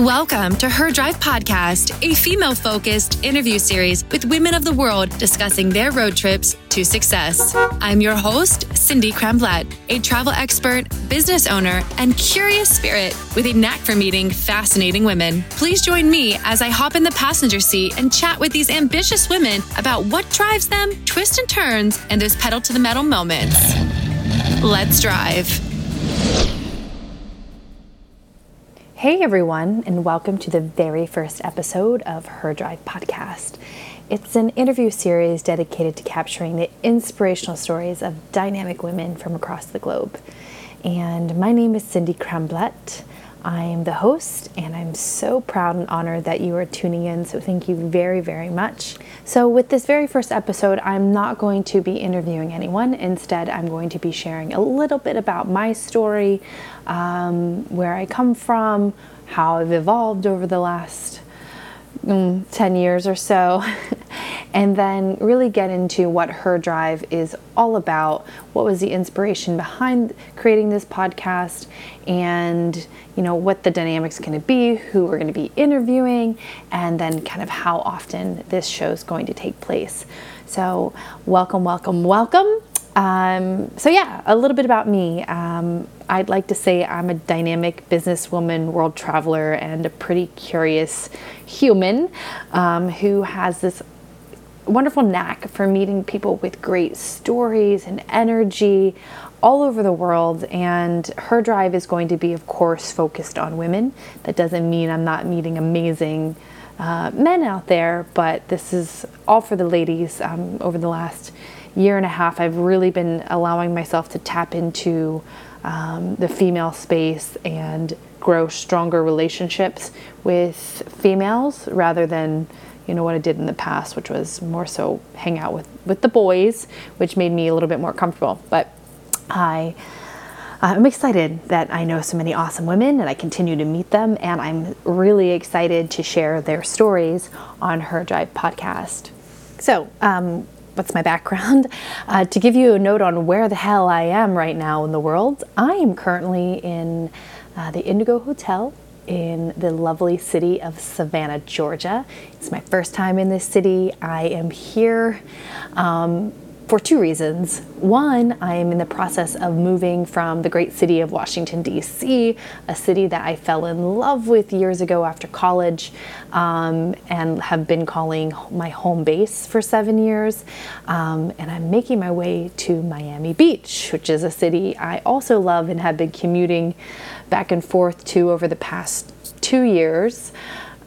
Welcome to Her Drive Podcast, a female focused interview series with women of the world discussing their road trips to success. I'm your host, Cindy Cramblett, a travel expert, business owner, and curious spirit with a knack for meeting fascinating women. Please join me as I hop in the passenger seat and chat with these ambitious women about what drives them, twists and turns, and those pedal to the metal moments. Let's drive. Hey everyone, and welcome to the very first episode of Her Drive Podcast. It's an interview series dedicated to capturing the inspirational stories of dynamic women from across the globe. And my name is Cindy Cramblett. I'm the host, and I'm so proud and honored that you are tuning in. So, thank you very, very much. So, with this very first episode, I'm not going to be interviewing anyone. Instead, I'm going to be sharing a little bit about my story, um, where I come from, how I've evolved over the last mm, 10 years or so, and then really get into what Her Drive is all about. What was the inspiration behind creating this podcast, and you know what the dynamics going to be, who we're going to be interviewing, and then kind of how often this show is going to take place. So, welcome, welcome, welcome. Um, so, yeah, a little bit about me. Um, I'd like to say I'm a dynamic businesswoman, world traveler, and a pretty curious human um, who has this wonderful knack for meeting people with great stories and energy all over the world. And her drive is going to be, of course, focused on women. That doesn't mean I'm not meeting amazing uh, men out there, but this is all for the ladies um, over the last year and a half, I've really been allowing myself to tap into um, the female space and grow stronger relationships with females rather than you know what I did in the past, which was more so hang out with with the boys, which made me a little bit more comfortable. But I. I'm excited that I know so many awesome women and I continue to meet them, and I'm really excited to share their stories on Her Drive podcast. So, um, what's my background. Uh, to give you a note on where the hell I am right now in the world, I am currently in uh, the Indigo Hotel in the lovely city of Savannah, Georgia. It's my first time in this city. I am here. Um, for two reasons. One, I am in the process of moving from the great city of Washington, D.C., a city that I fell in love with years ago after college um, and have been calling my home base for seven years. Um, and I'm making my way to Miami Beach, which is a city I also love and have been commuting back and forth to over the past two years.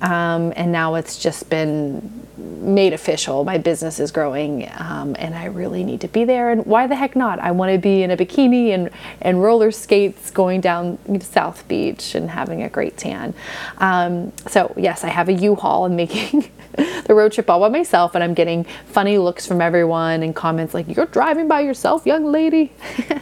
Um, and now it's just been made official. My business is growing, um, and I really need to be there. And why the heck not? I want to be in a bikini and, and roller skates going down South Beach and having a great tan. Um, so, yes, I have a U Haul and making the road trip all by myself, and I'm getting funny looks from everyone and comments like, You're driving by yourself, young lady.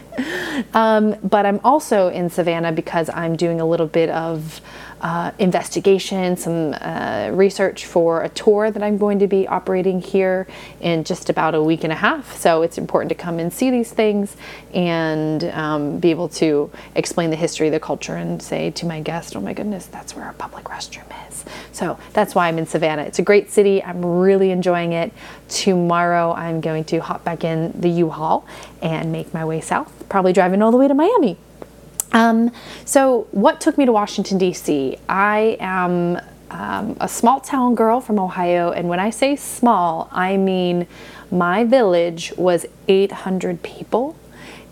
Um, but I'm also in Savannah because I'm doing a little bit of uh, investigation, some uh, research for a tour that I'm going to be operating here in just about a week and a half. So it's important to come and see these things and um, be able to explain the history, the culture, and say to my guest, oh my goodness, that's where our public restroom is. So that's why I'm in Savannah. It's a great city. I'm really enjoying it. Tomorrow I'm going to hop back in the U-Haul and make my way south, probably driving all the way to Miami. Um, so, what took me to Washington, D.C.? I am um, a small town girl from Ohio, and when I say small, I mean my village was 800 people,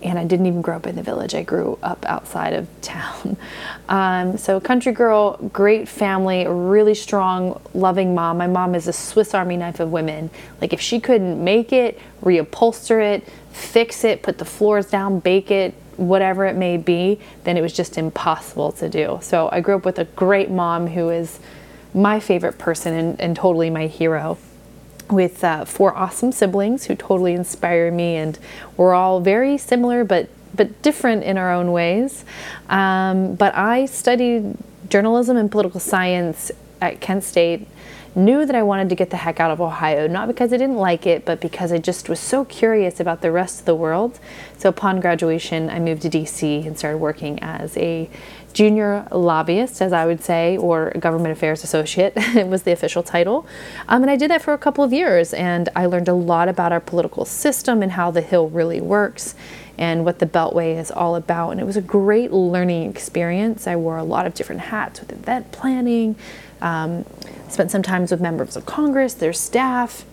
and I didn't even grow up in the village. I grew up outside of town. Um, so, country girl, great family, really strong, loving mom. My mom is a Swiss Army knife of women. Like, if she couldn't make it, reupholster it, fix it, put the floors down, bake it, whatever it may be, then it was just impossible to do. So I grew up with a great mom who is my favorite person and, and totally my hero. With uh, four awesome siblings who totally inspire me, and we're all very similar but but different in our own ways. Um, but I studied journalism and political science at Kent State knew that I wanted to get the heck out of Ohio, not because I didn't like it, but because I just was so curious about the rest of the world. So upon graduation, I moved to DC and started working as a junior lobbyist, as I would say, or government affairs associate it was the official title. Um, and I did that for a couple of years, and I learned a lot about our political system and how the Hill really works and what the Beltway is all about. And it was a great learning experience. I wore a lot of different hats with event planning, um, spent some times with members of Congress, their staff.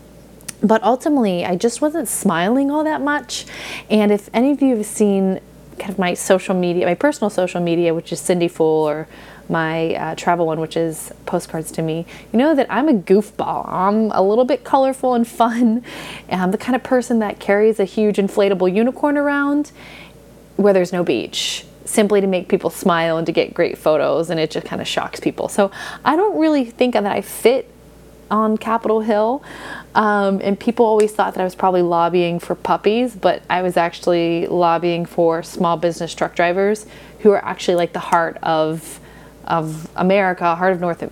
But ultimately, I just wasn't smiling all that much. And if any of you have seen kind of my social media, my personal social media, which is Cindy Fool, or my uh, travel one, which is postcards to me, you know that I'm a goofball. I'm a little bit colorful and fun. And I'm the kind of person that carries a huge inflatable unicorn around where there's no beach simply to make people smile and to get great photos and it just kind of shocks people. So I don't really think that I fit on Capitol Hill. Um, and people always thought that I was probably lobbying for puppies, but I was actually lobbying for small business truck drivers who are actually like the heart of of America, heart of North.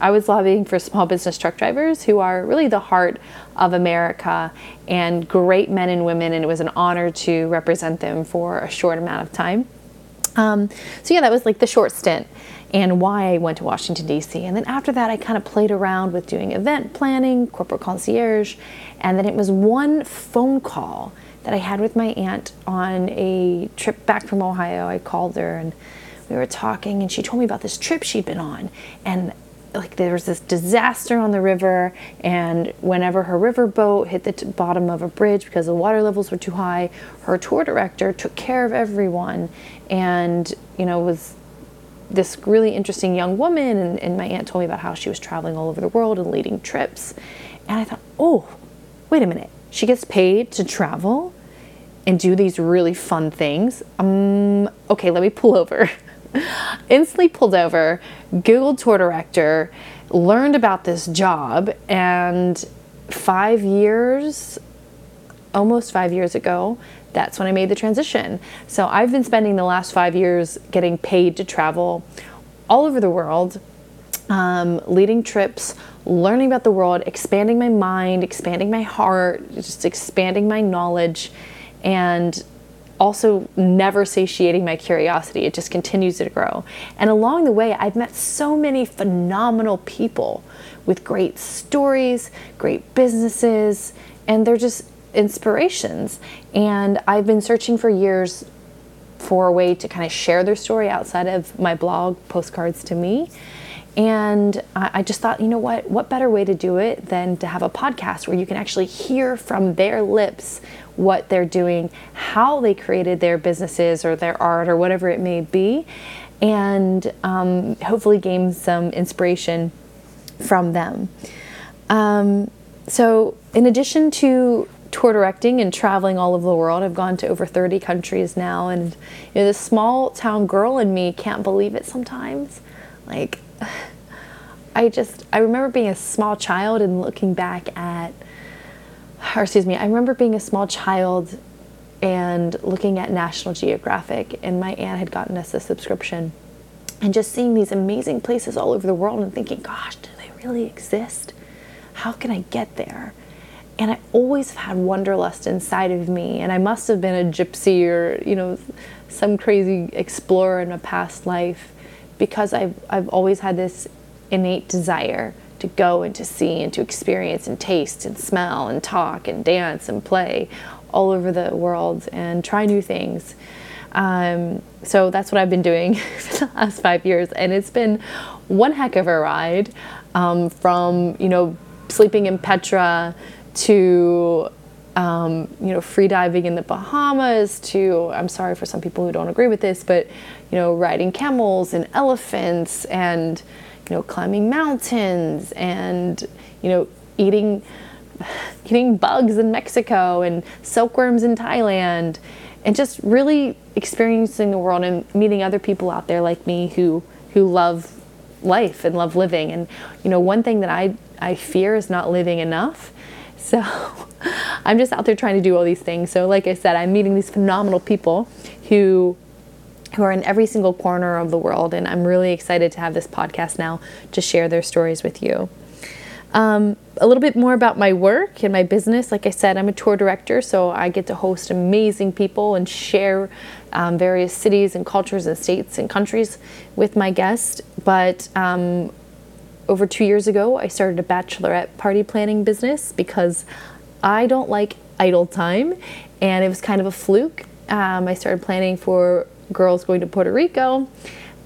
I was lobbying for small business truck drivers who are really the heart of America and great men and women, and it was an honor to represent them for a short amount of time. Um, so yeah, that was like the short stint and why I went to Washington, D.C. And then after that, I kind of played around with doing event planning, corporate concierge, and then it was one phone call that I had with my aunt on a trip back from Ohio. I called her and we were talking, and she told me about this trip she'd been on. And like there was this disaster on the river and whenever her river boat hit the t- bottom of a bridge because the water levels were too high her tour director took care of everyone and you know was this really interesting young woman, and, and my aunt told me about how she was traveling all over the world and leading trips. And I thought, oh, wait a minute. She gets paid to travel and do these really fun things. Um, okay, let me pull over. Instantly pulled over, Googled tour director, learned about this job, and five years, almost five years ago, that's when I made the transition. So I've been spending the last five years getting paid to travel all over the world, um, leading trips, learning about the world, expanding my mind, expanding my heart, just expanding my knowledge, and also never satiating my curiosity. It just continues to grow. And along the way, I've met so many phenomenal people with great stories, great businesses, and they're just inspirations. And I've been searching for years for a way to kind of share their story outside of my blog, Postcards to Me. And I just thought, you know what? What better way to do it than to have a podcast where you can actually hear from their lips what they're doing, how they created their businesses or their art or whatever it may be, and um, hopefully gain some inspiration from them. Um, so, in addition to tour directing and traveling all over the world. I've gone to over 30 countries now, and you know, this small town girl in me can't believe it sometimes. Like, I just, I remember being a small child and looking back at, or excuse me, I remember being a small child and looking at National Geographic, and my aunt had gotten us a subscription, and just seeing these amazing places all over the world and thinking, gosh, do they really exist? How can I get there? and I always had wanderlust inside of me. And I must have been a gypsy or, you know, some crazy explorer in a past life because I've, I've always had this innate desire to go and to see and to experience and taste and smell and talk and dance and play all over the world and try new things. Um, so that's what I've been doing for the last five years, and it's been one heck of a ride. Um, from you know sleeping in Petra to um, you know free diving in the Bahamas to I'm sorry for some people who don't agree with this, but you know riding camels and elephants and you know climbing mountains and you know eating eating bugs in Mexico and silkworms in Thailand and just really experiencing the world and meeting other people out there like me who who love life and love living and you know one thing that I I fear is not living enough so I'm just out there trying to do all these things. So like I said, I'm meeting these phenomenal people who who are in every single corner of the world and I'm really excited to have this podcast now to share their stories with you. Um, a little bit more about my work and my business. Like I said, I'm a tour director, so I get to host amazing people and share um, various cities and cultures and states and countries with my guests. But um, over two years ago, I started a bachelorette party planning business because I don't like idle time, and it was kind of a fluke. Um, I started planning for girls going to Puerto Rico,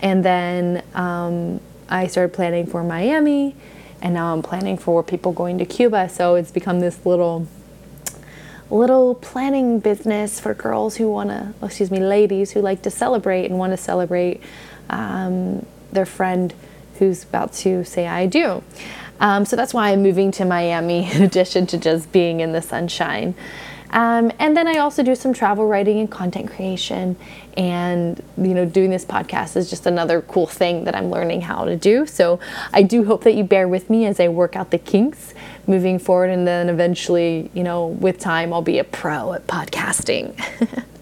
and then um, I started planning for Miami and now I'm planning for people going to Cuba. So it's become this little little planning business for girls who want to, excuse me, ladies who like to celebrate and want to celebrate um, their friend who's about to say I do. Um, so that's why I'm moving to Miami in addition to just being in the sunshine. Um, and then I also do some travel writing and content creation. And, you know, doing this podcast is just another cool thing that I'm learning how to do. So I do hope that you bear with me as I work out the kinks moving forward. And then eventually, you know, with time, I'll be a pro at podcasting.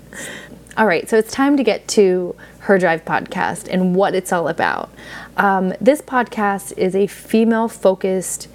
all right, so it's time to get to Her Drive podcast and what it's all about. Um, this podcast is a female focused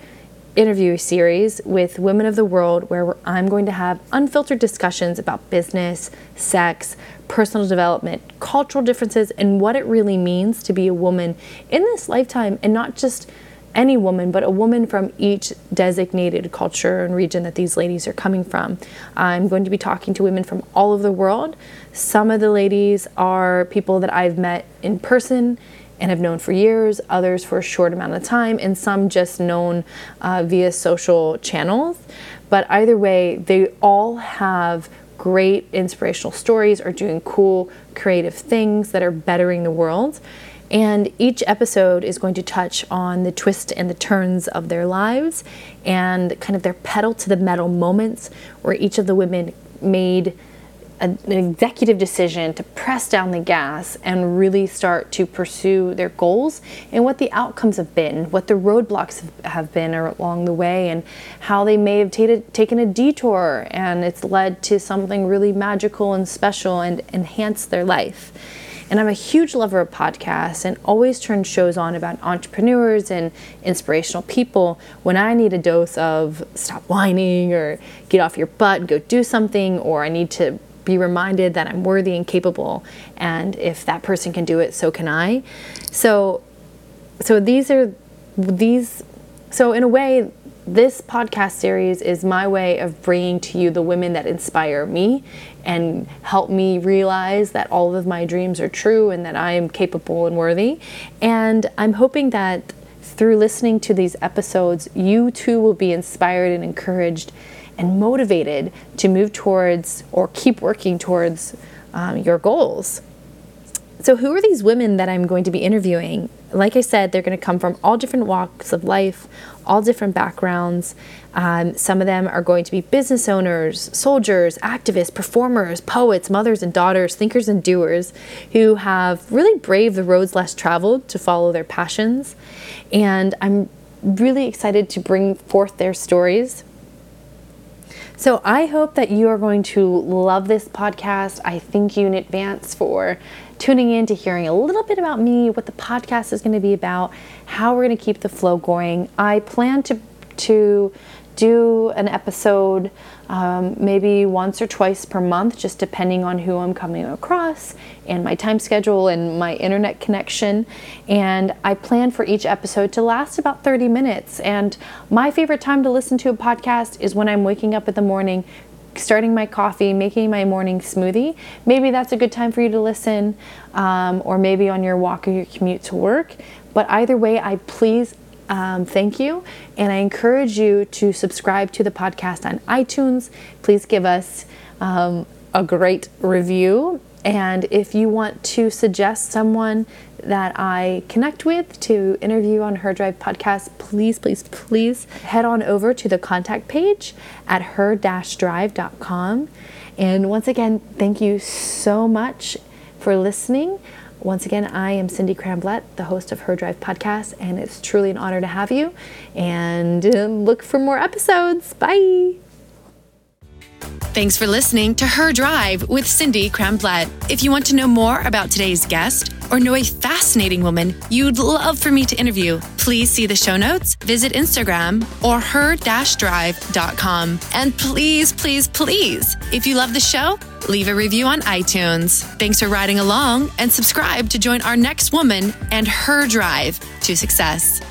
interview series with women of the world where I'm going to have unfiltered discussions about business, sex, personal development, cultural differences, and what it really means to be a woman in this lifetime, and not just any woman, but a woman from each designated culture and region that these ladies are coming from. I'm going to be talking to women from all over the world. Some of the ladies are people that I've met in person and have known for years, others for a short amount of time, and some just known uh, via social channels. But either way, they all have great inspirational stories or doing cool creative things that are bettering the world. And each episode is going to touch on the twist and the turns of their lives and kind of their pedal to the metal moments where each of the women made an executive decision to press down the gas and really start to pursue their goals and what the outcomes have been, what the roadblocks have been along the way, and how they may have t- taken a detour and it's led to something really magical and special and enhanced their life. And I'm a huge lover of podcasts and always turn shows on about entrepreneurs and inspirational people when I need a dose of stop whining or get off your butt and go do something, or I need to be reminded that I'm worthy and capable. And if that person can do it, so can I. So, so these are these. So in a way, this podcast series is my way of bringing to you the women that inspire me and help me realize that all of my dreams are true and that I am capable and worthy. And I'm hoping that through listening to these episodes, you too will be inspired and encouraged and motivated to move towards or keep working towards um, your goals. So, who are these women that I'm going to be interviewing? Like I said, they're going to come from all different walks of life, all different backgrounds. Um, some of them are going to be business owners, soldiers, activists, performers, poets, mothers and daughters, thinkers and doers who have really braved the roads less traveled to follow their passions. And I'm really excited to bring forth their stories so I hope that you are going to love this podcast. I thank you in advance for tuning in to hearing a little bit about me, what the podcast is going to be about, how we're going to keep the flow going. I plan to to do an episode um, maybe once or twice per month, just depending on who I'm coming across and my time schedule and my internet connection. And I plan for each episode to last about 30 minutes. And my favorite time to listen to a podcast is when I'm waking up in the morning. Starting my coffee, making my morning smoothie. Maybe that's a good time for you to listen, um, or maybe on your walk or your commute to work. But either way, I please um, thank you. And I encourage you to subscribe to the podcast on iTunes. Please give us um, a great review. And if you want to suggest someone that I connect with to interview on Her Drive podcast, please, please, please head on over to the contact page at her-drive.com. And once again, thank you so much for listening. Once again, I am Cindy Cramblett, the host of Her Drive podcast, and it's truly an honor to have you. And uh, look for more episodes. Bye. Thanks for listening to Her Drive with Cindy Cramblett. If you want to know more about today's guest or know a fascinating woman you'd love for me to interview, Please see the show notes, visit Instagram or her-drive.com. And please, please, please, if you love the show, leave a review on iTunes. Thanks for riding along and subscribe to join our next woman and her drive to success.